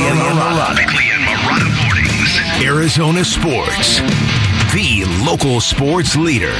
Bickley and mornings. Arizona Sports. The local sports leader.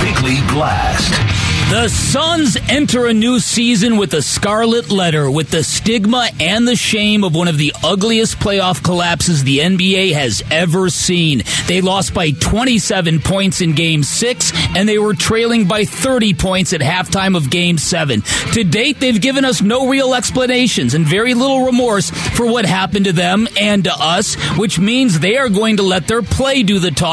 Bickley Blast. The Suns enter a new season with a scarlet letter, with the stigma and the shame of one of the ugliest playoff collapses the NBA has ever seen. They lost by 27 points in Game 6, and they were trailing by 30 points at halftime of Game 7. To date, they've given us no real explanations and very little remorse for what happened to them and to us, which means they are going to let their play do the talking,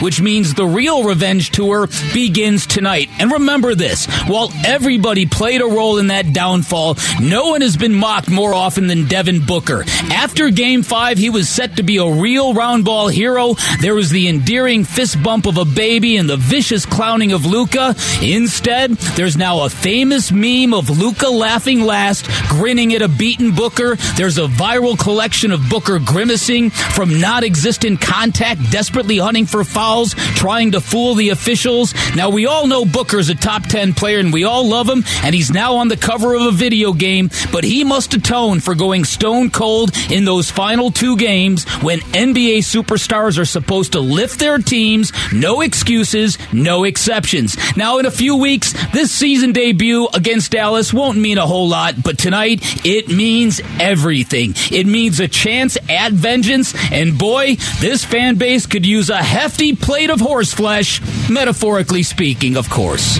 which means the real revenge tour begins tonight. And remember this while everybody played a role in that downfall, no one has been mocked more often than Devin Booker. After game five, he was set to be a real round ball hero. There was the endearing fist bump of a baby and the vicious clowning of Luka. Instead, there's now a famous meme of Luka laughing last, grinning at a beaten Booker. There's a viral collection of Booker grimacing from not existent contact, desperately hunting for fouls, trying to fool the officials. Now, we all know Booker's a top 10 player and we all love him, and he's now on the cover of a video game, but he must atone for going stone cold in those final two games when NBA superstars are supposed to lift their teams. No excuses, no exceptions. Now, in a few weeks, this season debut against Dallas won't mean a whole lot, but tonight it means everything. It means a chance at vengeance, and boy, this fan base could use a hefty plate of horse flesh, metaphorically speaking, of course.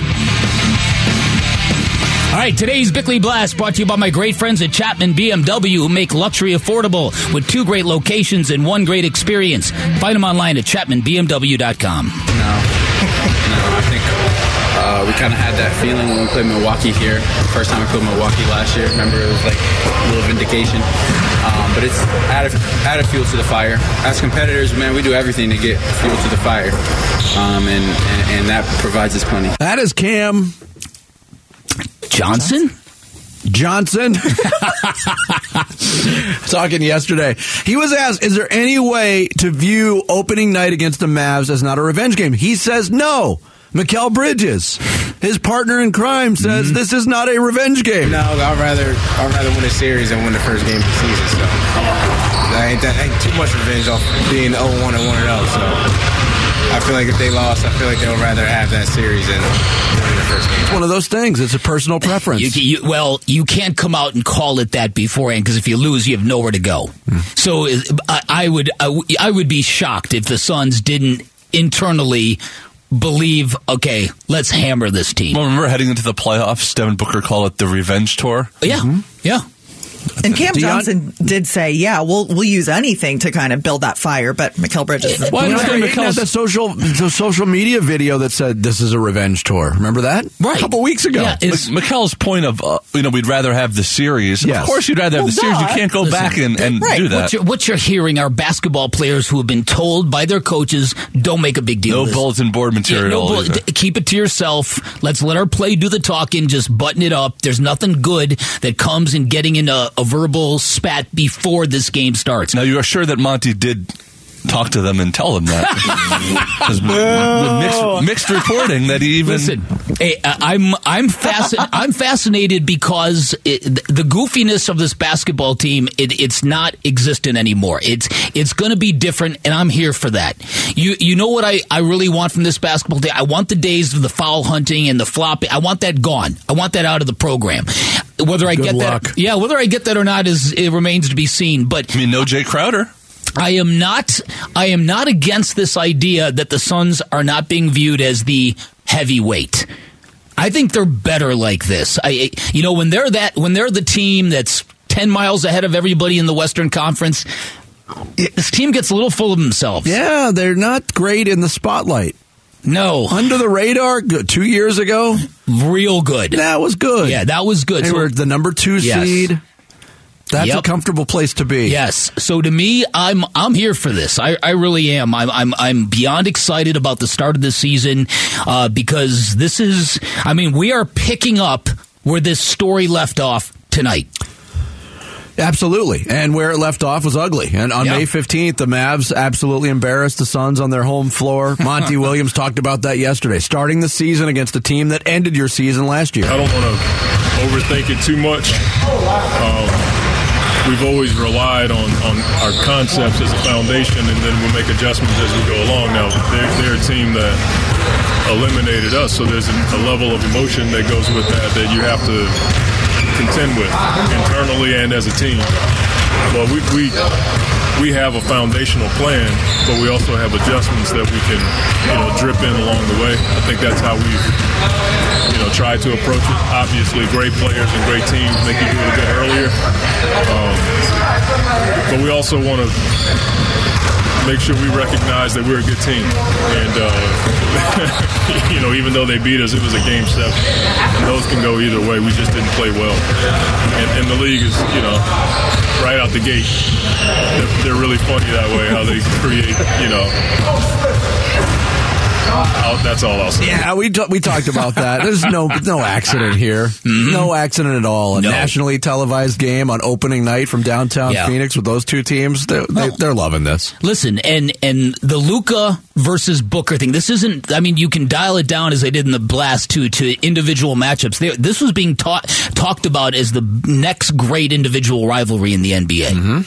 All right, today's Bickley Blast brought to you by my great friends at Chapman BMW who make luxury affordable with two great locations and one great experience. Find them online at chapmanbmw.com. No, no, I think uh, we kind of had that feeling when we played Milwaukee here. First time we played Milwaukee last year. Remember, it was like a little vindication. Um, but it's added, added fuel to the fire. As competitors, man, we do everything to get fuel to the fire, um, and, and and that provides us plenty. That is Cam Johnson? Johnson. Talking yesterday. He was asked, is there any way to view opening night against the Mavs as not a revenge game? He says no. Mikal Bridges, his partner in crime, says this is not a revenge game. No, I'd rather I'd rather win a series than win the first game of the season. So I ain't, that ain't too much revenge off being 0-1 and 1 0. So I feel like if they lost, I feel like they would rather have that series than winning the first game. It's one of those things. It's a personal preference. You, you, well, you can't come out and call it that beforehand because if you lose, you have nowhere to go. So uh, I, I would I would be shocked if the Suns didn't internally believe, okay, let's hammer this team. Well, remember heading into the playoffs, Devin Booker called it the revenge tour. yeah, mm-hmm. yeah. And Cam Deion- Johnson did say, "Yeah, we'll we'll use anything to kind of build that fire." But Mikal Bridges, is- Well, I You know, understand they the social the social media video that said this is a revenge tour. Remember that? Right. A couple weeks ago. Yeah, it's- Mik- Mikal's point of, uh, you know, we'd rather have the series. Yes. Of course, you'd rather have Well, the series. You can't go back and, and Right. do that. What you're, what you're hearing are basketball players who have been told by their coaches, don't make a big deal. No of this. bulletin board Yeah, material. no bull- d- keep it to yourself. Let's let our play do the talking. Just button it up. There's nothing good that comes in getting in a, a verbal spat before this game starts. Now, you are sure that Monty did talk to them and tell them that? 'Cause with- with mixed, mixed reporting that he even. Listen, hey, uh, I'm I'm fascinated. I'm fascinated because it, the goofiness of this basketball team it, it's not existent anymore. It's it's going to be different, and I'm here for that. You you know what I, I really want from this basketball team? I want the days of the foul hunting and the flopping. I want that gone. I want that out of the program. Whether I Good get luck. that, yeah, whether I get that or not is it remains to be seen. But I mean, no Jae Crowder. I am not I am not against this idea that the Suns are not being viewed as the heavyweight. I think they're better like this. I you know when they're that when they're the team that's 10 miles ahead of everybody in the Western Conference, this team gets a little full of themselves. Yeah, they're not great in the spotlight. No, Under the radar, good. two years ago, real good. that was good. Yeah, that was good. They So- were the number two Yes. seed. That's a comfortable place to be. Yes. So to me, I'm I'm here for this. I, I really am. I'm I'm I'm beyond excited about the start of the season uh, because this is. I mean, we are picking up where this story left off tonight. Absolutely. And where it left off was ugly. And on Yeah. May 15th, the Mavs absolutely embarrassed the Suns on their home floor. Monty Williams talked about that yesterday. Starting the season against a team that ended your season last year. I don't want to overthink it too much. Um, we've always relied on, on our concepts as a foundation, and then we'll make adjustments as we go along. Now, they're, they're a team that eliminated us, so there's a, a level of emotion that goes with that that you have to contend with internally and as a team. But we, we we have a foundational plan, but we also have adjustments that we can you know drip in along the way. I think that's how we've you know tried to approach it. Obviously, great players and great teams make you do it a bit earlier, um, but we also want to make sure we recognize that we're a good team. And, uh, know, even though they beat us, it was a game seven. And those can go either way. We just didn't play well. And, and the league is, you know, right out the gate, they're, they're really funny that way, how they create, you know, I'll, that's all I'll say. Yeah, we t- we talked about that. There's no no accident here. Mm-hmm. No accident at all. A No. nationally televised game on opening night from downtown Yeah. Phoenix with those two teams. They're, they, they're loving this. Listen, and and the Luka versus Booker thing. This isn't. I mean, you can dial it down as they did in the Blast too to individual matchups. They, this was being taught talked about as the next great individual rivalry in the NBA. Mm-hmm.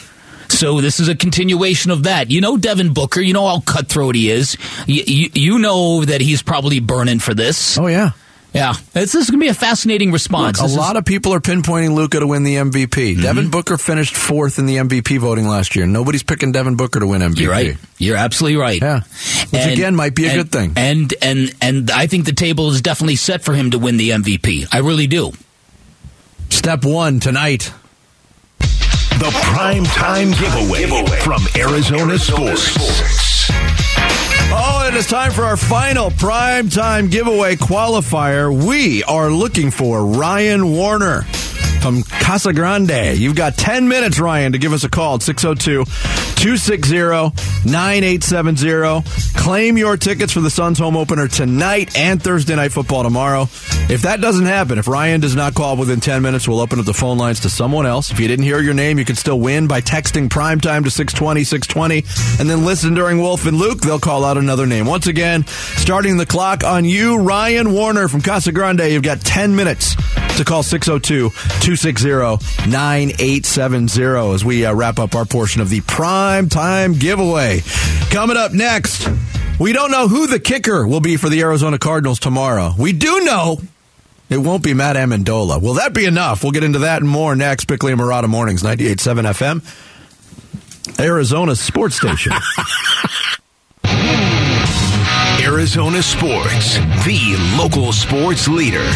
So this is a continuation of that. You know Devin Booker. You know how cutthroat he is. You, you, you know that he's probably burning for this. Oh yeah. Yeah, this is going to be a fascinating response. Look, a This is- lot of people are pinpointing Luka to win the MVP. Mm-hmm. Devin Booker finished fourth in the MVP voting last year. Nobody's picking Devin Booker to win MVP. You're right. You're absolutely right. Yeah. Which again might be a and- good thing. And and and I think the table is definitely set for him to win the MVP. I really do. Step one tonight. The Prime Time Giveaway, from Arizona Sports. Oh, it is time for our final prime time giveaway qualifier. We are looking for Ryan Warner from Casa Grande. You've got 10 minutes, Ryan, to give us a call at 602 260 9870. Claim your tickets for the Suns home opener tonight and Thursday night football tomorrow. If that doesn't happen, if Ryan does not call within 10 minutes, we'll open up the phone lines to someone else. If you didn't hear your name, you can still win by texting primetime to 620 620 and then listen during Wolf and Luke. They'll call out another name. Once again, starting the clock on you, Ryan Warner from Casa Grande. You've got 10 minutes to call 602 260 9870 as we uh, wrap up our portion of the prime time giveaway. Coming up next, we don't know who the kicker will be for the Arizona Cardinals tomorrow. We do know it won't be Matt Amendola. Will that be enough? We'll get into that and more next. Bickley and Marotta Mornings, 98.7 FM, Arizona sports station. Arizona Sports, the local sports leader.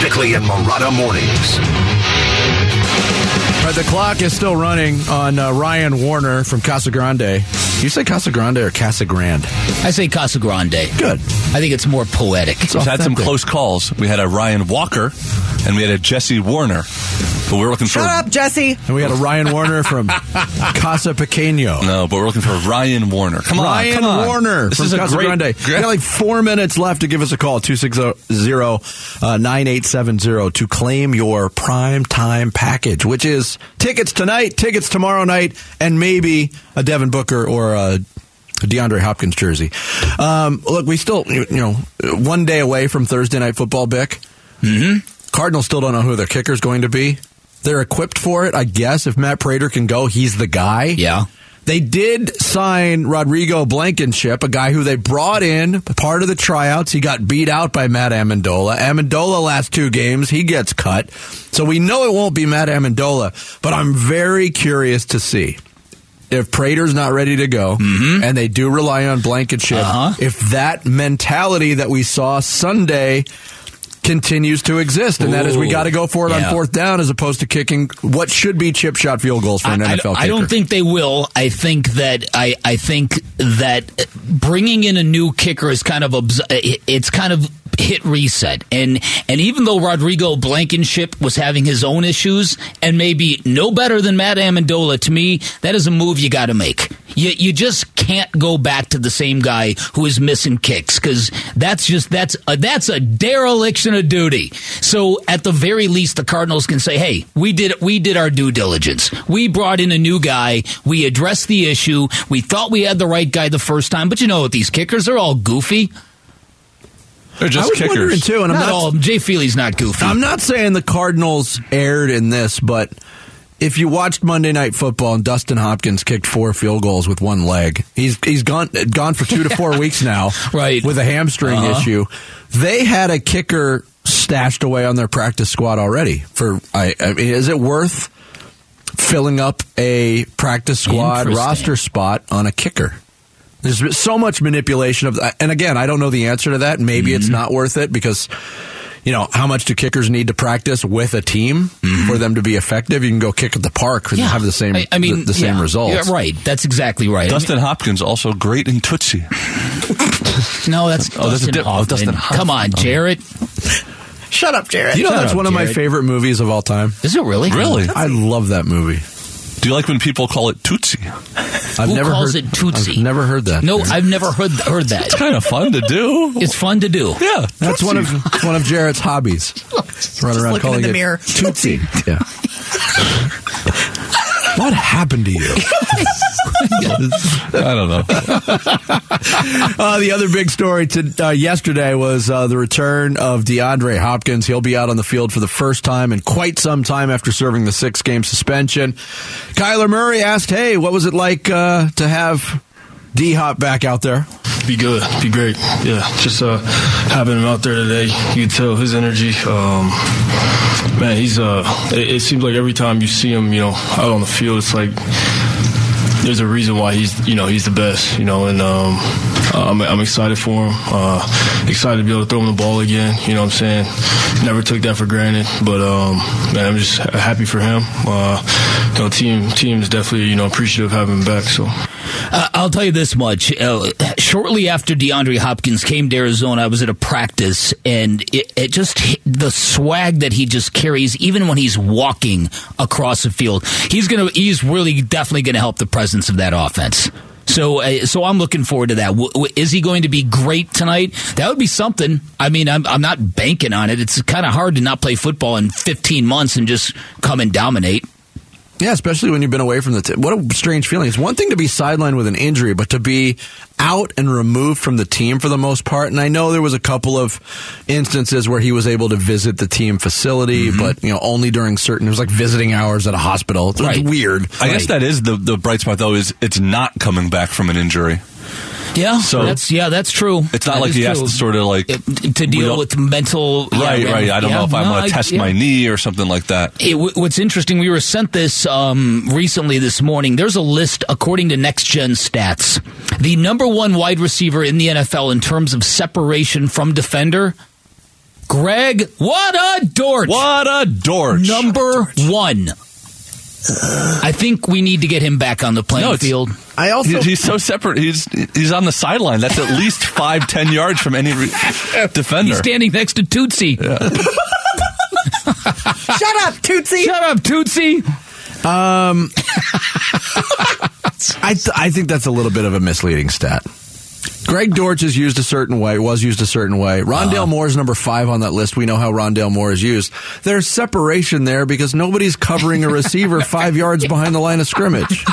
Bickley and Marotta Mornings. All right, the clock is still running on uh, Ryan Warner from Casa Grande. You say Casa Grande or Casa Grande? I say Casa Grande. Good. I think it's more poetic. It's We've had some close calls. We had a Ryan Walker and we had a Jesse Warner. But we're looking for Shut up, Jesse. And we had a Ryan Warner from Casa Pequeño. no, but we're looking for Ryan Warner. Come on, Ryan come on. Warner This from is a Casa great, Grande. You got like four minutes left to give us a call, 260-9870 to claim your prime time package, which is tickets tonight, tickets tomorrow night, and maybe a Devin Booker or a DeAndre Hopkins jersey. Um, look, we still, you know, one day away from Thursday night football, Bick. Mm-hmm. Cardinals still don't know who their kicker is going to be. They're equipped for it, I guess. If Matt Prater can go, he's the guy. Yeah. They did sign Rodrigo Blankenship, a guy who they brought in, part of the tryouts. He got beat out by Matt Amendola. Amendola last two games, he gets cut. So we know it won't be Matt Amendola, but I'm very curious to see if Prater's not ready to go, and they do rely on Blankenship, Uh-huh. if that mentality that we saw Sunday continues to exist, and that is we got to go for it yeah. on fourth down as opposed to kicking what should be chip shot field goals for an I, NFL I- I don't think they will. I think that I, I think that bringing in a new kicker is kind of it's kind of hit reset. And and even though Rodrigo Blankenship was having his own issues and maybe no better than Matt Amendola, to me that is a move you got to make. You you just can't go back to the same guy who is missing kicks because that's just that's a, that's a dereliction of duty. So at the very least, the Cardinals can say, "Hey, we did we did our due diligence. We brought in a new guy. We addressed the issue. We thought we had the right guy the first time, but you know what? These kickers are all goofy. They're I just was wondering kickers. too, and I'm not not, all. Jay Feely's not goofy. I'm not saying the Cardinals erred in this, but if you watched Monday Night Football and Dustin Hopkins kicked four field goals with one leg, he's he's gone gone for two to four weeks now, Right. With a hamstring Uh-huh. issue. They had a kicker stashed away on their practice squad already. For I, I mean, is it worth filling up a practice squad roster spot on a kicker? There's so much manipulation of, and again, I don't know the answer to that. Maybe Mm-hmm. it's not worth it because, you know, how much do kickers need to practice with a team for them to be effective? You can go kick at the park and have the same, Mm-hmm. I, I mean, the, the same yeah. results. Yeah, right. That's exactly right. Dustin Hopkins also great in Tootsie. no, that's Oh, that's a Dustin di- oh, Dustin Hoffman. Come on, Jarrett. Shut up, Jared. You know, Shut that's up, one of my favorite movies of all time. Is it really? Really? I love that movie. Do you like when people call it Tootsie? I've Who never calls heard, it Tootsie? I've never heard that. No, I've never heard heard that. It's kind of fun to do. It's fun to do. Yeah, That's one of one of Jarrett's hobbies. Run around calling in the it mirror. Tootsie. Yeah. what happened to you? I don't know. Uh, the other big story to, uh, yesterday was uh, the return of DeAndre Hopkins. He'll be out on the field for the first time in quite some time after serving the six game suspension. Kyler Murray asked, Hey, what was it like uh, to have D Hop back out there? Be good, be great. Yeah, just uh, having him out there today, you can tell his energy. Um, man, he's uh, it, it seems like every time you see him, you know, out on the field, it's like there's a reason why he's, you know, he's the best, you know, and um, I'm, I'm excited for him. Uh, excited to be able to throw him the ball again. You know what I'm saying? Never took that for granted, but um, man, I'm just happy for him. Uh, you know, team team is definitely you know appreciative of having him back. So. I'll tell you this much. Uh, shortly after DeAndre Hopkins came to Arizona, I was at a practice, and it, it just the swag that he just carries, even when he's walking across the field. He's gonna. He's really definitely to help the presence of that offense. So, uh, so I'm looking forward to that. W- w- is he going to be great tonight? That would be something. I mean, I'm, I'm not banking on it. It's kind of hard to not play football in 15 months and just come and dominate. Yeah, especially when you've been away from the. team. what a strange feeling. It's one thing to be sidelined with an injury, but to be out and removed from the team for the most part. And I know there was a couple of instances where he was able to visit the team facility, Mm-hmm. but you know only during certain. It was like visiting hours at a hospital. It's Right. weird. I guess that is the the bright spot though is it's not coming back from an injury. Yeah, So- that's yeah, that's true. It's not That like he has to sort of like It- to deal with mental. yeah, right, right. I don't yeah, know if I'm going to test yeah. my knee or something like that. It, what's interesting, we were sent this um, recently this morning. There's a list according to Next Gen Stats. The number one wide receiver in the NFL in terms of separation from defender, Greg. What a dork! What a dork! Number one. I think we need to get him back on the playing No, field. I also He- he's so separate. He's he's on the sideline. That's at least five, ten yards from any re- defender. He's standing next to Tootsie. Shut up, Tootsie. Shut up, Tootsie. Um, I th- I think that's a little bit of a misleading stat. Greg Dortch is used a certain way, was used a certain way. Rondale Moore is number five on that list. We know how Rondale Moore is used. There's separation there because nobody's covering a receiver five yards behind the line of scrimmage.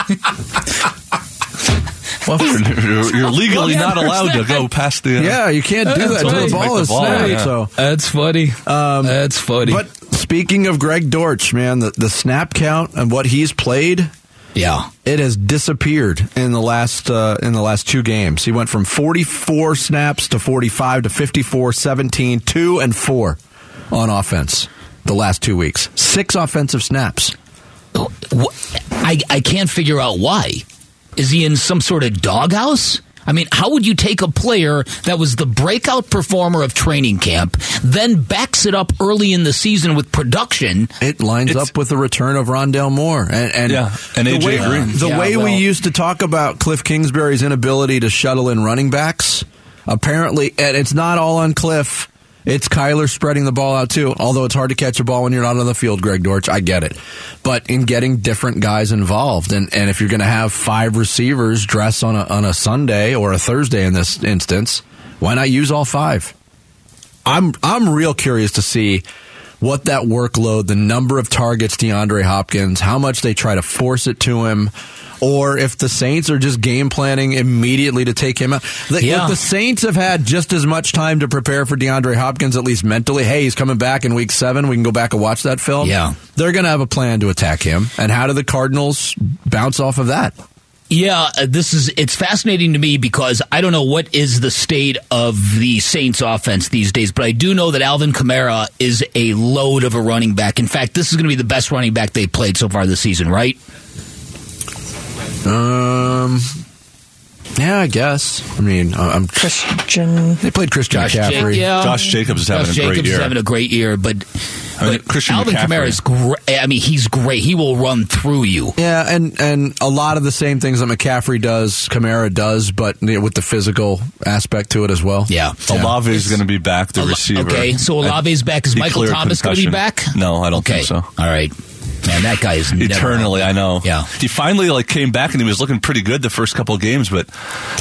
Well, you're, you're legally not allowed to go past the. Uh, Yeah, you can't do that until the ball is ball, snapped. yeah. So That's funny. That's funny. But speaking of Greg Dortch, man, the, the snap count and what he's played, yeah, it has disappeared in the last uh, in the last two games. He went from 44 snaps to 45 to 54, 17, 2 and 4 on offense the last two weeks. Six offensive snaps. I, I can't figure out why. Is he in some sort of doghouse? I mean, how would you take a player that was the breakout performer of training camp, then backs it up early in the season with production? It lines It's- up with the return of Rondale Moore and, and Yeah, and the AJ way, Green. The Yeah, way we used to talk about Cliff Kingsbury's inability to shuttle in running backs, apparently, and it's not all on Cliff. It's Kyler spreading the ball out too. Although it's hard to catch a ball when you're not on the field, Greg Dortch, I get it. But in getting different guys involved, and, and if you're going to have five receivers dress on a on a Sunday or a Thursday in this instance, why not use all five? I'm I'm real curious to see what that workload, the number of targets DeAndre Hopkins, how much they try to force it to him, or if the Saints are just game planning immediately to take him out. The, Yeah. if the Saints have had just as much time to prepare for DeAndre Hopkins, at least mentally. Hey, he's coming back in week seven. We can go back and watch that film. Yeah. They're going to have a plan to attack him. And how do the Cardinals bounce off of that? Yeah, uh, this is it's fascinating to me because I don't know what is the state of the Saints offense these days, but I do know that Alvin Kamara is a load of a running back. In fact, this is going to be the best running back they played so far this season, right? Um, yeah, I guess. I mean, uh, I'm Christian. They played Christian Josh McCaffrey. Ja- yeah. Josh Jacobs is having Josh a great Jacobs year. is having a great year, but, I mean, but Christian Alvin McCaffrey. Kamara is great. I mean, he's great. He will run through you. Yeah, and and a lot of the same things that McCaffrey does, Kamara does, but you know, with the physical aspect to it as well. Yeah. Olave is going to be back, the Ola- receiver. Okay, so Olave's back. Is Michael cleared Thomas going to be back? No, I don't okay. think so. All right. Man, that guy is never Eternally, I know. Yeah. he finally like came back and he was looking pretty good the first couple of games, but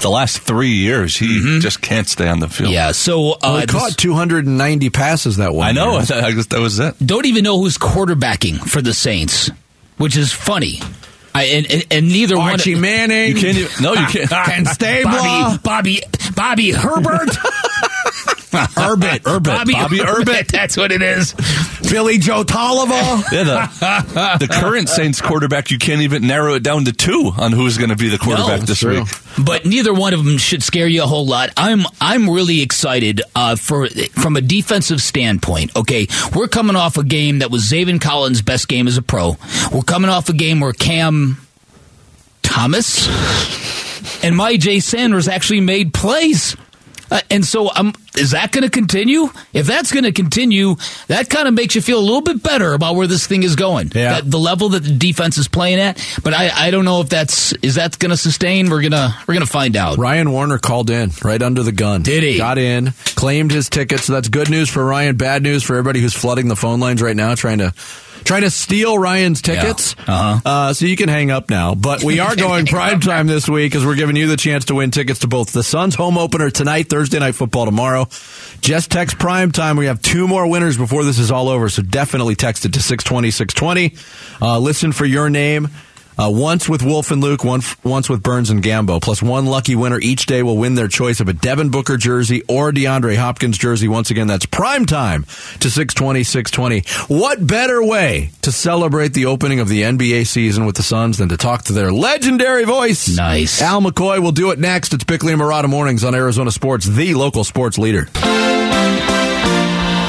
the last three years he just can't stay on the field. Mm-hmm. Yeah, so uh, Well, he this- caught 290 passes that one. I know. year. I thought I guess that was it. don't even know who's quarterbacking for the Saints, which is funny. I, and, and, and neither Archie one. Manning. You can't even. No, you can't. Ken Stabler. Bobby, Bobby, Bobby Herbert. Urbit. Urbit. Bobby, Bobby Urbit. That's what it is. Billy Joe Tolliver. Yeah, the, the current Saints quarterback, you can't even narrow it down to two on who's going to be the quarterback No, this true. week. But neither one of them should scare you a whole lot. I'm I'm really excited uh, for from a defensive standpoint. Okay, we're coming off a game that was Zaven Collins' best game as a pro. We're coming off a game where Cam Thomas and Myjai Sanders actually made plays. Uh, and so, um, is that going to continue? If that's going to continue, that kind of makes you feel a little bit better about where this thing is going. Yeah. That, the level that the defense is playing at. But I, I don't know if that's is that going to sustain. We're gonna we're gonna find out. Ryan Warner called in right under the gun. Did he? Got in, claimed his ticket. So that's good news for Ryan. Bad news for everybody who's flooding the phone lines right now, trying to trying to steal Ryan's tickets. Uh-huh. Uh, so you can hang up now. But we are going prime time this week as we're giving you the chance to win tickets to both the Suns home opener tonight, Thursday night football tomorrow. Just text prime time. We have two more winners before this is all over. So definitely text it to 620 620. Uh, listen for your name. Uh, once with Wolf and Luke, one, once with Burns and Gambo. Plus one lucky winner each day will win their choice of a Devin Booker jersey or DeAndre Hopkins jersey. Once again, that's prime time to 620, 620. What better way to celebrate the opening of the NBA season with the Suns than to talk to their legendary voice? Nice. Al McCoy will do it next. It's Bickley and Marotta Mornings on Arizona Sports, the local sports leader.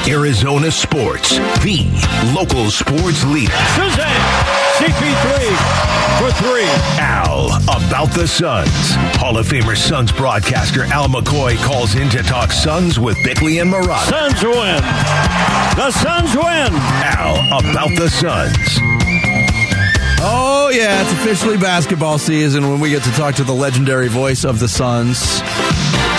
Arizona Sports, the local sports leader. Shazam, CP3 for three. Al, about the Suns. Hall of Famer Suns broadcaster Al McCoy calls in to talk Suns with Bickley and Marotta. Suns win. The Suns win. Al, about the Suns. Oh, yeah, it's officially basketball season when we get to talk to the legendary voice of the Suns.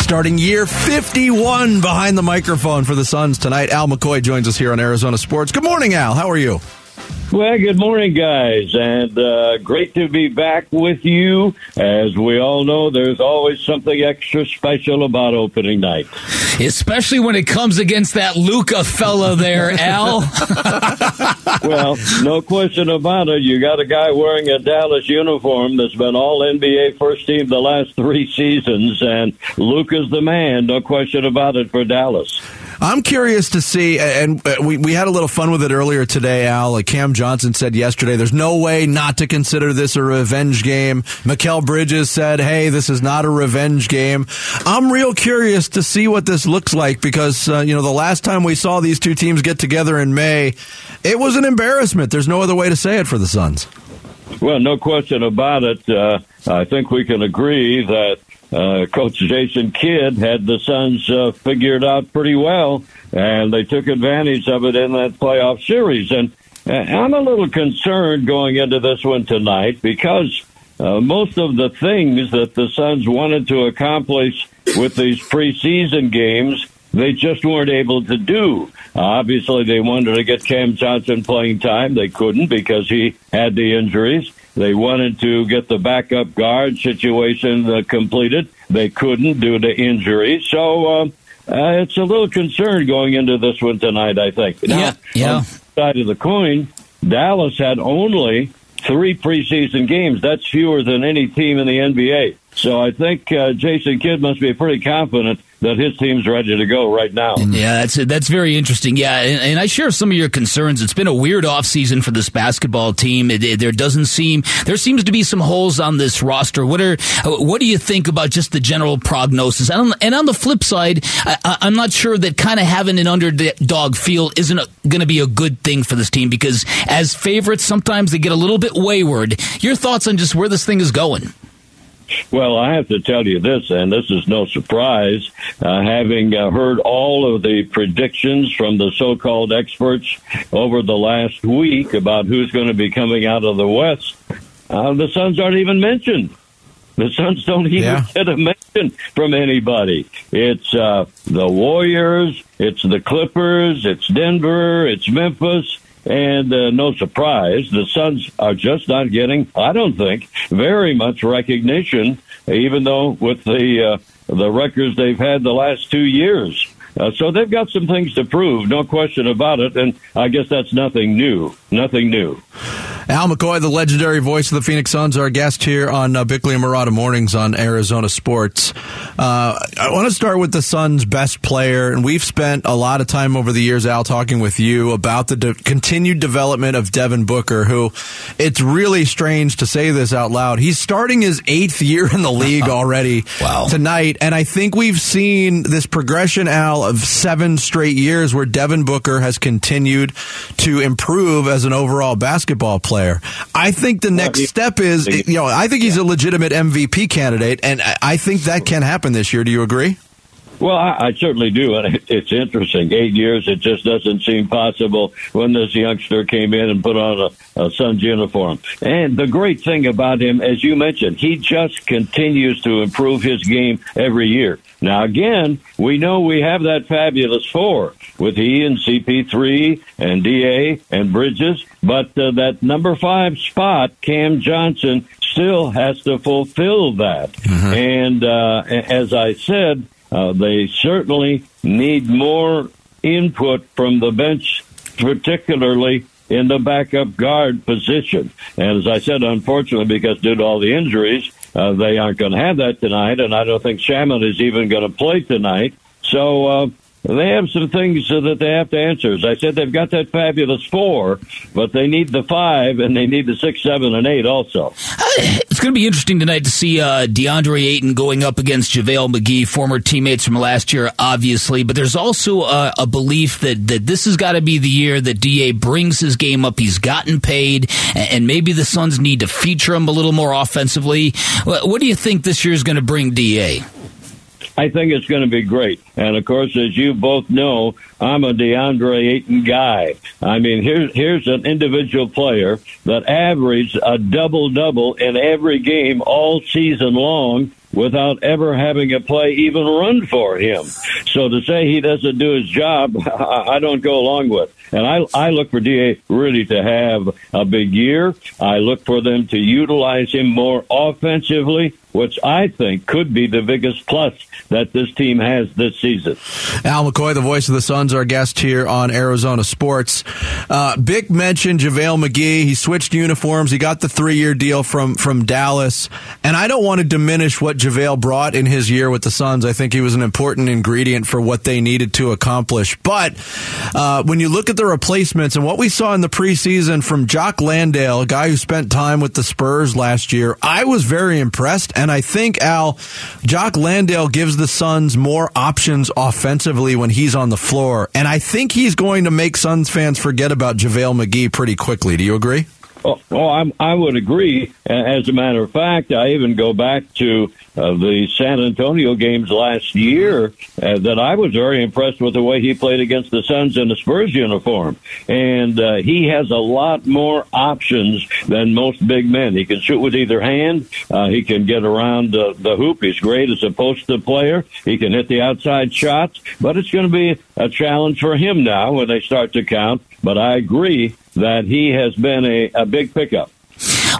Starting year 51 behind the microphone for the Suns tonight. Al McCoy joins us here on Arizona Sports. Good morning, Al. How are you? Well, good morning, guys, and uh, great to be back with you. As we all know, there's always something extra special about opening night. Especially when it comes against that Luka fella there, Al. well, no question about it. You got a guy wearing a Dallas uniform that's been all NBA first team the last three seasons, and Luke is the man. No question about it for Dallas. I'm curious to see, and uh, we, we had a little fun with it earlier today, Al. Like Cam Johnson said yesterday, there's no way not to consider this a revenge game. Mikal Bridges said, hey, this is not a revenge game. I'm real curious to see what this looks like because, uh, you know, the last time we saw these two teams get together in May, it was an embarrassment. There's no other way to say it for the Suns. Well, no question about it. Uh, I think we can agree that uh, Coach Jason Kidd had the Suns uh, figured out pretty well, and they took advantage of it in that playoff series. And uh, I'm a little concerned going into this one tonight because uh, most of the things that the Suns wanted to accomplish with these preseason games, they just weren't able to do. obviously, they wanted to get Cam Johnson playing time. They couldn't because he had the injuries. They wanted to get the backup guard situation uh, completed. They couldn't due to injury. So uh, uh, it's a little concern going into this one tonight, I think. Now, Yeah, yeah. on the side of the coin, Dallas had only three preseason games. That's fewer than any team in the NBA. So I think uh, Jason Kidd must be pretty confident that his team's ready to go right now. Yeah, that's that's very interesting. Yeah, and, and I share some of your concerns. It's been a weird offseason for this basketball team. It, it, there doesn't seem there seems to be some holes on this roster. What are what do you think about just the general prognosis? And on, and on the flip side, I, I'm not sure that kind of having an underdog feel isn't going to be a good thing for this team because as favorites, sometimes they get a little bit wayward. Your thoughts on just where this thing is going? Well, I have to tell you this, and this is no surprise, uh, having uh, heard all of the predictions from the so-called experts over the last week about who's going to be coming out of the West. Uh, the Suns aren't even mentioned. The Suns don't even Yeah. get a mention from anybody. It's uh, the Warriors, it's the Clippers, it's Denver, it's Memphis. And uh, no surprise, the Suns are just not getting, I don't think, very much recognition, even though with the uh, the records they've had the last two years. Uh, so they've got some things to prove, no question about it. And I guess that's nothing new. Nothing new. Al McCoy, the legendary voice of the Phoenix Suns, our guest here on uh, Bickley and Marotta Mornings on Arizona Sports. Uh, I want to start with the Suns' best player, and we've spent a lot of time over the years, Al, talking with you about the de- continued development of Devin Booker, who it's really strange to say this out loud. He's starting his eighth year in the league already Wow. tonight, and I think we've seen this progression, Al, of seven straight years where Devin Booker has continued to improve as an overall basketball player. I think the next step is, you know, I think he's a legitimate MVP candidate, and I- I think that can happen this year. Do you agree? Well, I, I certainly do, and it, it's interesting. Eight years, it just doesn't seem possible when this youngster came in and put on a, a Suns uniform. And the great thing about him, as you mentioned, he just continues to improve his game every year. Now, again, we know we have that fabulous four with he and CP3 and DA and Bridges, but uh, that number five spot, Cam Johnson, still has to fulfill that. And uh, as I said, uh, they certainly need more input from the bench, particularly in the backup guard position. And as I said, unfortunately, because due to all the injuries, uh, they aren't going to have that tonight, and I don't think Shamet is even going to play tonight. So uh, they have some things that they have to answer. As I said, they've got that fabulous four, but they need the five, and they need the six, seven, and eight also. It's going to be interesting tonight to see uh, DeAndre Ayton going up against JaVale McGee, former teammates from last year, obviously. But there's also uh, a belief that, that this has got to be the year that DA brings his game up. He's gotten paid, and, and maybe the Suns need to feature him a little more offensively. What, what do you think this year is going to bring DA? I think it's going to be great. And of course, as you both know, I'm a DeAndre Ayton guy. I mean, here's here's an individual player that averaged a double double in every game all season long without ever having a play even run for him. So to say he doesn't do his job, I don't go along with. And I, I look for DA really to have a big year. I look for them to utilize him more offensively, which I think could be the biggest plus that this team has this season. Al McCoy, the voice of the Suns, our guest here on Arizona Sports. Uh, Bick mentioned JaVale McGee. He switched uniforms. He got the three year deal from, from Dallas. And I don't want to diminish what JaVale brought in his year with the Suns. I think he was an important ingredient for what they needed to accomplish. But uh, when you look at the replacements and what we saw in the preseason from Jock Landale, a guy who spent time with the Spurs last year, I was very impressed. And I think, Al, Jock Landale gives the Suns more options offensively when he's on the floor. And I think he's going to make Suns fans forget about JaVale McGee pretty quickly. Do you agree? Oh, I'm, I would agree. As a matter of fact, I even go back to uh, the San Antonio games last year uh, that I was very impressed with the way he played against the Suns in the Spurs uniform. And uh, he has a lot more options than most big men. He can shoot with either hand. Uh, he can get around uh, the hoop. He's great as a post player. He can hit the outside shots. But it's going to be a challenge for him now when they start to count. But I agree that he has been a, a big pickup.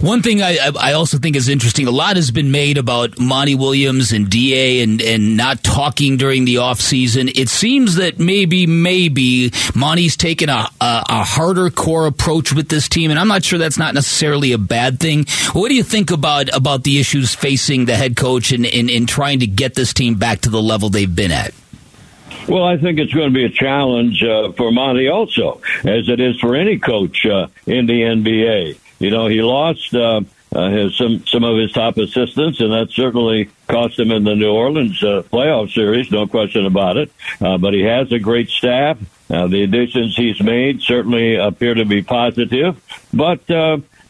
One thing I, I also think is interesting. A lot has been made about Monty Williams and Da and and not talking during the off season. It seems that maybe maybe Monty's taken a, a, a harder core approach with this team, and I'm not sure that's not necessarily a bad thing. What do you think about about the issues facing the head coach in in, in trying to get this team back to the level they've been at? Well, I think it's going to be a challenge uh, for Monty also, as it is for any coach uh, in the NBA. You know, he lost uh, uh, his, some some of his top assistants, and that certainly cost him in the New Orleans uh, playoff series, no question about it. Uh, but he has a great staff. The additions he's made certainly appear to be positive, but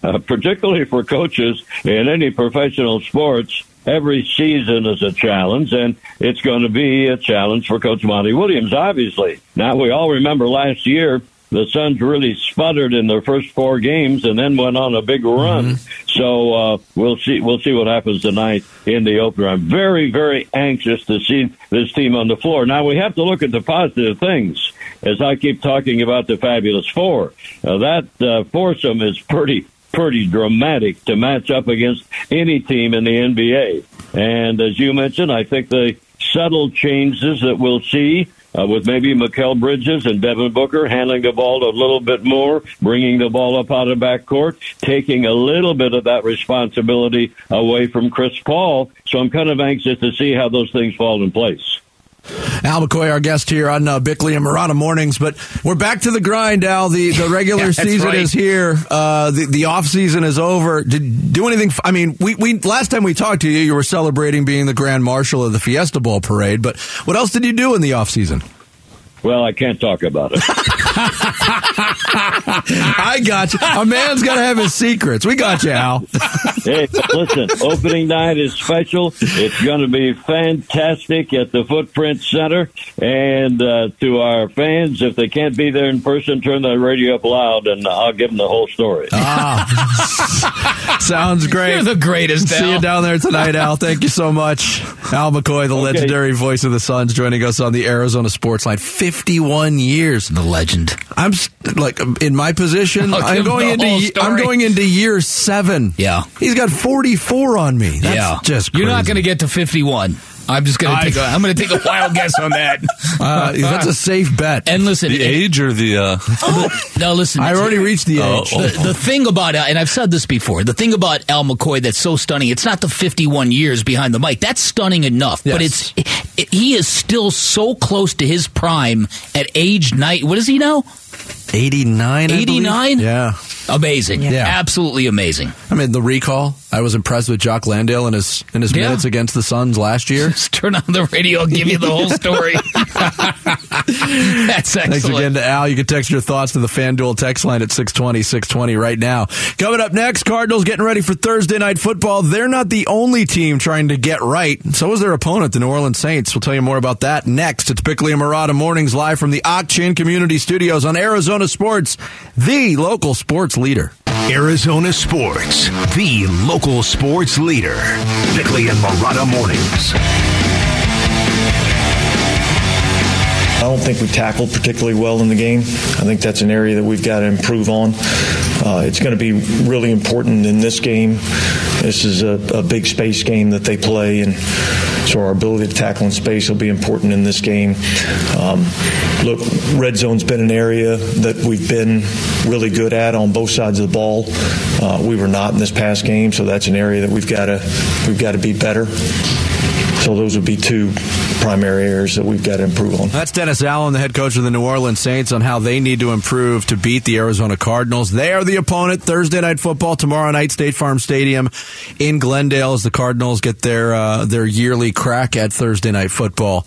uh, particularly for coaches in any professional sports, every season is a challenge, and it's going to be a challenge for Coach Monty Williams, obviously. Now, we all remember last year the Suns really sputtered in their first four games and then went on a big run. Mm-hmm. So uh, we'll see. We'll see what happens tonight in the opener. I'm very, very anxious to see this team on the floor. Now we have to look at the positive things. As I keep talking about the fabulous four, uh, that uh, foursome is pretty pretty dramatic to match up against any team in the NBA. And as you mentioned, I think the subtle changes that we'll see uh, with maybe Mikal Bridges and Devin Booker handling the ball a little bit more, bringing the ball up out of backcourt, taking a little bit of that responsibility away from Chris Paul. So I'm kind of anxious to see how those things fall in place. Al McCoy, our guest here on uh, Bickley and Marotta Mornings. But we're back to the grind, Al. The the regular Yeah, season right. is here. Uh, the the off season is over. Did do anything? I mean, we, we last time we talked to you, you were celebrating being the grand marshal of the Fiesta Bowl parade. But what else did you do in the off season? Well, I can't talk about it. I got you. A man's got to have his secrets. We got you, Al. hey, listen, opening night is special. It's going to be fantastic at the Footprint Center. And uh, to our fans, if they can't be there in person, turn the radio up loud and I'll give them the whole story. Ah, sounds great. You're the greatest, See you down there tonight, Al. Thank you so much. Al McCoy, the legendary voice of the Suns, joining us on the Arizona Sports Line. 51 years. The legend. I'm like um, in my position. I'm going into I'm going into year seven. Yeah. he's got 44 on me. That's yeah, just you're not going to get to 51. I'm just going to I- take. A, I'm going to take a wild guess on that. Uh, that's a safe bet. And listen, The age or the uh, no, listen. I already reached the Oh, age. oh. The, the thing about and I've said this before, the thing about Al McCoy that's so stunning, it's not the 51 years behind the mic. That's stunning enough, but Yes. it's it, he is still so close to his prime at age night. What is he now? 89. 89? Yeah. Amazing, Yeah. absolutely amazing. I mean, the recall. I was impressed with Jock Landale in his in his Yeah. minutes against the Suns last year. Just turn on the radio, I'll give you the whole story. that's excellent. Thanks again to Al. You can text your thoughts to the FanDuel text line at 620, 620 right now. Coming up next, Cardinals getting ready for Thursday night football. They're not the only team trying to get right. So is their opponent, the New Orleans Saints. We'll tell you more about that next. It's Bickley and Marotta Mornings live from the Chin Community Studios on Arizona Sports, the local sports leader. Arizona Sports, the local sports leader. Bickley and Marotta Mornings. I don't think we tackled particularly well in the game. I think that's an area that we've got to improve on. Uh, it's going to be really important in this game. This is a, a big space game that they play, and so our ability to tackle in space will be important in this game. Um, look, red zone's been an area that we've been really good at on both sides of the ball. Uh, we were not in this past game, so that's an area that we've got to we've got to be better. So those would be two primary areas that we've got to improve on. That's Dennis Allen, the head coach of the New Orleans Saints, on how they need to improve to beat the Arizona Cardinals. They are the opponent Thursday night football tomorrow night, State Farm Stadium in Glendale, as the Cardinals get their uh, their yearly crack at Thursday night football.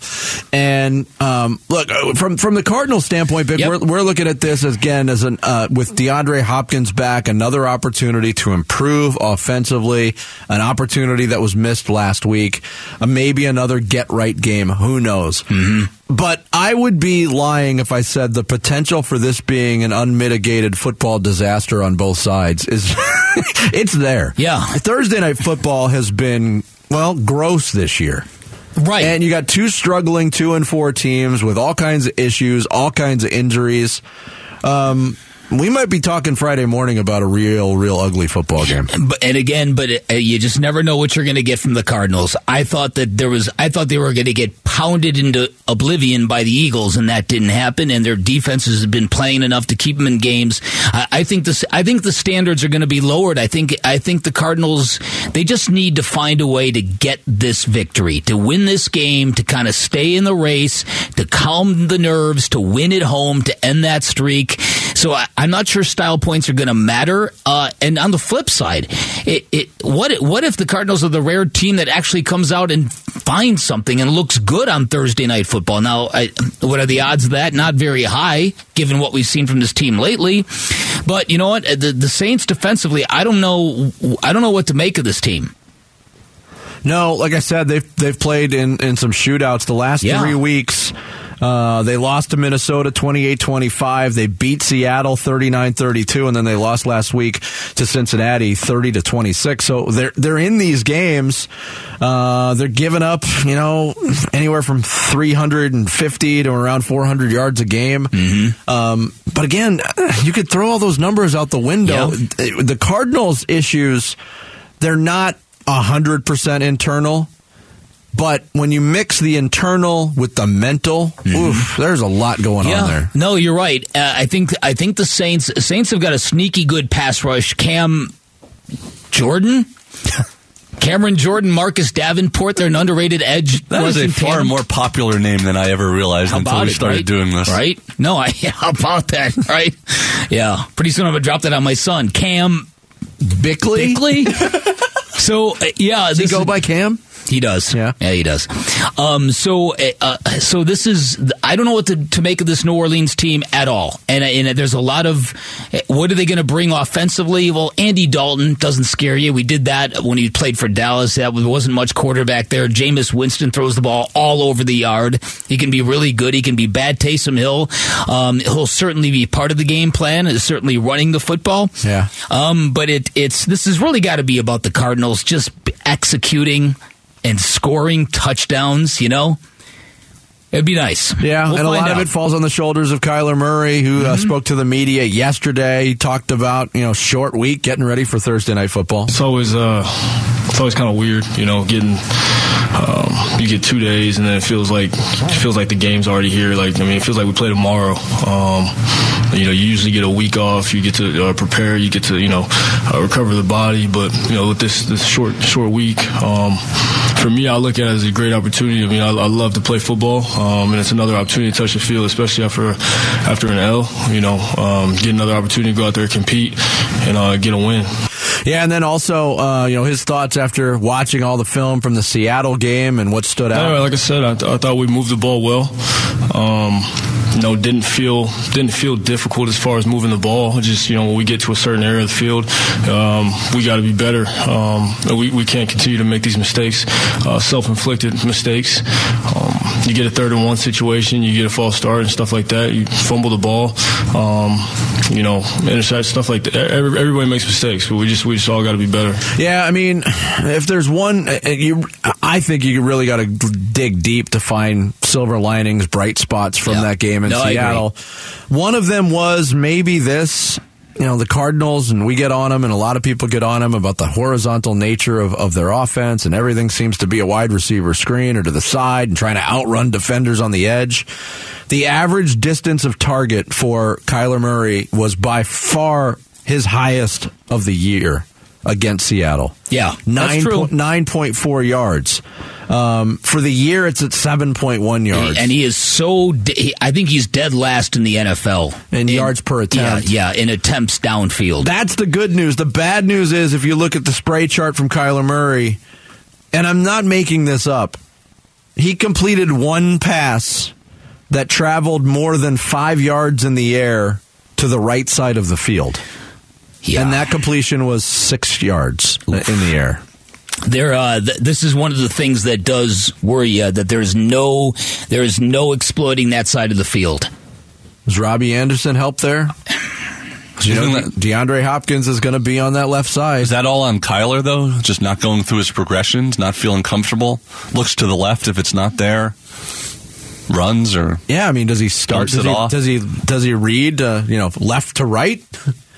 And um, look, uh, from from the Cardinals standpoint, Bick, Yep. we're, we're looking at this again as an uh, with DeAndre Hopkins back, another opportunity to improve offensively, an opportunity that was missed last week, uh, maybe another get right game. Who knows? Mm-hmm. But I would be lying if I said the potential for this being an unmitigated football disaster on both sides is it's there. Yeah. Thursday night football has been well gross this year. Right. And you got two struggling two and four teams with all kinds of issues, all kinds of injuries. Um, we might be talking Friday morning about a real, real ugly football game. But, and again, but uh, you just never know what you're going to get from the Cardinals. I thought that there was, I thought they were going to get pounded into oblivion by the Eagles, and that didn't happen. And their defenses have been playing enough to keep them in games. I, I think this, I think the standards are going to be lowered. I think, I think the Cardinals, they just need to find a way to get this victory, to win this game, to kind of stay in the race, to calm the nerves, to win at home, to end that streak. So I, I'm not sure style points are going to matter. Uh, and on the flip side, it, it what what if the Cardinals are the rare team that actually comes out and finds something and looks good on Thursday night football? Now, I, what are the odds of that? Not very high, given what we've seen from this team lately. But you know what? The, the Saints defensively, I don't know. I don't know what to make of this team. No, like I said, they've they've played in, in some shootouts the last Yeah. three weeks. Uh, they lost to Minnesota 28-25. They beat Seattle 39-32 and then they lost last week to Cincinnati 30 to 26. So they're they're in these games. Uh, they're giving up, you know, anywhere from 350 to around 400 yards a game. Um, but again, you could throw all those numbers out the window. The Cardinals issues they're not 100% internal. But when you mix the internal with the mental, oof, there's a lot going on there. No, you're right. Uh, I think I think the Saints Saints have got a sneaky good pass rush. Cam Jordan. Cameron Jordan, Marcus Davenport, they're an underrated edge. That is a far tandem. more popular name than I ever realized How until about we it, started right? doing this. Right? No, I yeah, how about that, right? Yeah. Pretty soon I'm gonna drop that on my son. Cam Bickley? Bickley? so uh, yeah, Does he go is- by Cam? He does. Yeah, yeah, he does. Um, so, uh, so this is. I don't know what to, to make of this New Orleans team at all. And, and there's a lot of. What are they going to bring offensively? Well, Andy Dalton doesn't scare you. We did that when he played for Dallas. That wasn't much quarterback there. Jameis Winston throws the ball all over the yard. He can be really good. He can be bad. Taysom Hill. Um, he'll certainly be part of the game plan. Is certainly running the football. Yeah. Um, but it, it's this has really got to be about the Cardinals just executing and scoring touchdowns. You know, it'd be nice. Yeah, We'll and a find lot of it falls on the shoulders of Kyler Murray, who uh, spoke to the media yesterday. He talked about you know short week, getting ready for Thursday night football. It's always uh, it's always kind of weird, you know, getting um, you get two days and then it feels like it feels like the game's already here. Like I mean, it feels like we play tomorrow. Um, you know, you usually get a week off. You get to uh, prepare. You get to you know uh, recover the body. But you know, with this this short short week, um, for me, I look at it as a great opportunity. I mean, I, I love to play football, um, and it's another opportunity to touch the field, especially after after an L. You know, um, get another opportunity to go out there and compete and uh, get a win. Yeah, and then also uh, you know his thoughts after watching all the film from the Seattle game and what stood out. Like I said, I, th- I thought we moved the ball well. Um, you know, didn't feel didn't feel difficult as far as moving the ball. Just you know, when we get to a certain area of the field, um, we got to be better. Um, we we can't continue to make these mistakes, uh, self-inflicted mistakes. Um, you get a third and one situation, you get a false start and stuff like that. You fumble the ball. Um, you know, intercept stuff like that. Every, everybody makes mistakes, but we just we just all got to be better. Yeah, I mean, if there's one, uh, you, I think you really got to dig deep to find silver linings, bright spots from Yeah. that game in No, Seattle. One of them was maybe this. You know, the Cardinals, and we get on them, and a lot of people get on them about the horizontal nature of, of their offense, and everything seems to be a wide receiver screen or to the side and trying to outrun defenders on the edge. The average distance of target for Kyler Murray was by far his highest of the year against Seattle. Yeah, that's true. po- 9.4 yards. Um, for the year, it's at 7.1 yards. And he is so. de- I think he's dead last in the NFL in yards per attempt. Yeah, yeah, in attempts downfield. That's the good news. The bad news is if you look at the spray chart from Kyler Murray, and I'm not making this up, he completed one pass that traveled more than five yards in the air to the right side of the field. And that completion was six yards in the air. There, uh, th- this is one of the things that does worry you that there's no, there is no exploiting that side of the field. Does Robbie Anderson help there? You know, DeAndre Hopkins is going to be on that left side. Is that all on Kyler though? Just not going through his progressions, not feeling comfortable. Looks to the left if it's not there. runs or Yeah, I mean, does he start? Does it he, off. does he does he read? Uh, you know, left to right.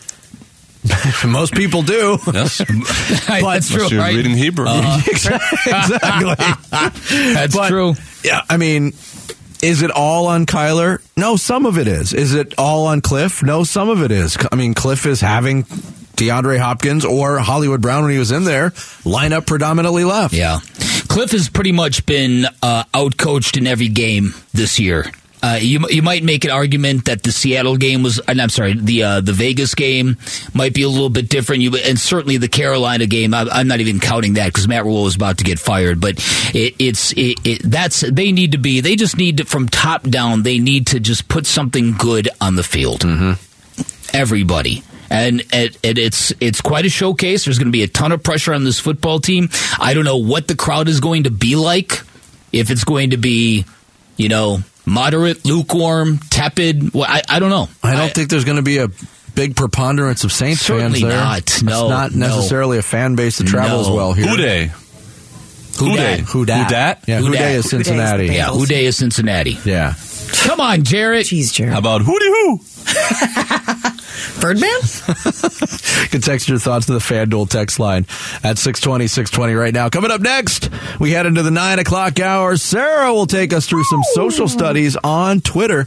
Most people do. yes, That's true, you're right? reading Hebrew. exactly. That's But, true. Yeah, I mean, is it all on Kyler? No, some of it is. Is it all on Cliff? No, some of it is. I mean, Cliff is having DeAndre Hopkins or Hollywood Brown when he was in there line up predominantly left. Yeah. Cliff has pretty much been uh, outcoached in every game this year. Uh, you you might make an argument that the Seattle game was, and I'm sorry, the uh, the Vegas game might be a little bit different. You and certainly the Carolina game. I, I'm not even counting that because Matt Rhule is about to get fired. But it, it's it, it, that's they need to be. They just need to from top down. They need to just put something good on the field. Everybody. And it, it, it's it's quite a showcase. There's going to be a ton of pressure on this football team. I don't know what the crowd is going to be like. If it's going to be, you know, moderate, lukewarm, tepid. Well, I, I don't know. I don't think there's going to be a big preponderance of Saints Certainly fans there. not. It's No, not no. necessarily a fan base that travels No. well here. Who day? Who dat? Who dat? Yeah, Who who day is Who dat is Cincinnati. Yeah, Who Dey is Cincinnati. Yeah. Come on, Jarrett. Jeez, Jared. How about hooty hoo? Birdman? You can text your thoughts to the FanDuel text line at 620, 620 right now. Coming up next, we head into the 9 o'clock hour. Sarah will take us through some social studies on Twitter.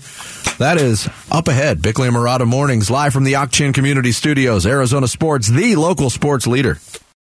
That is up ahead. Bickley and Marotta Mornings, live from the Ochin Community Studios, Arizona Sports, the local sports leader.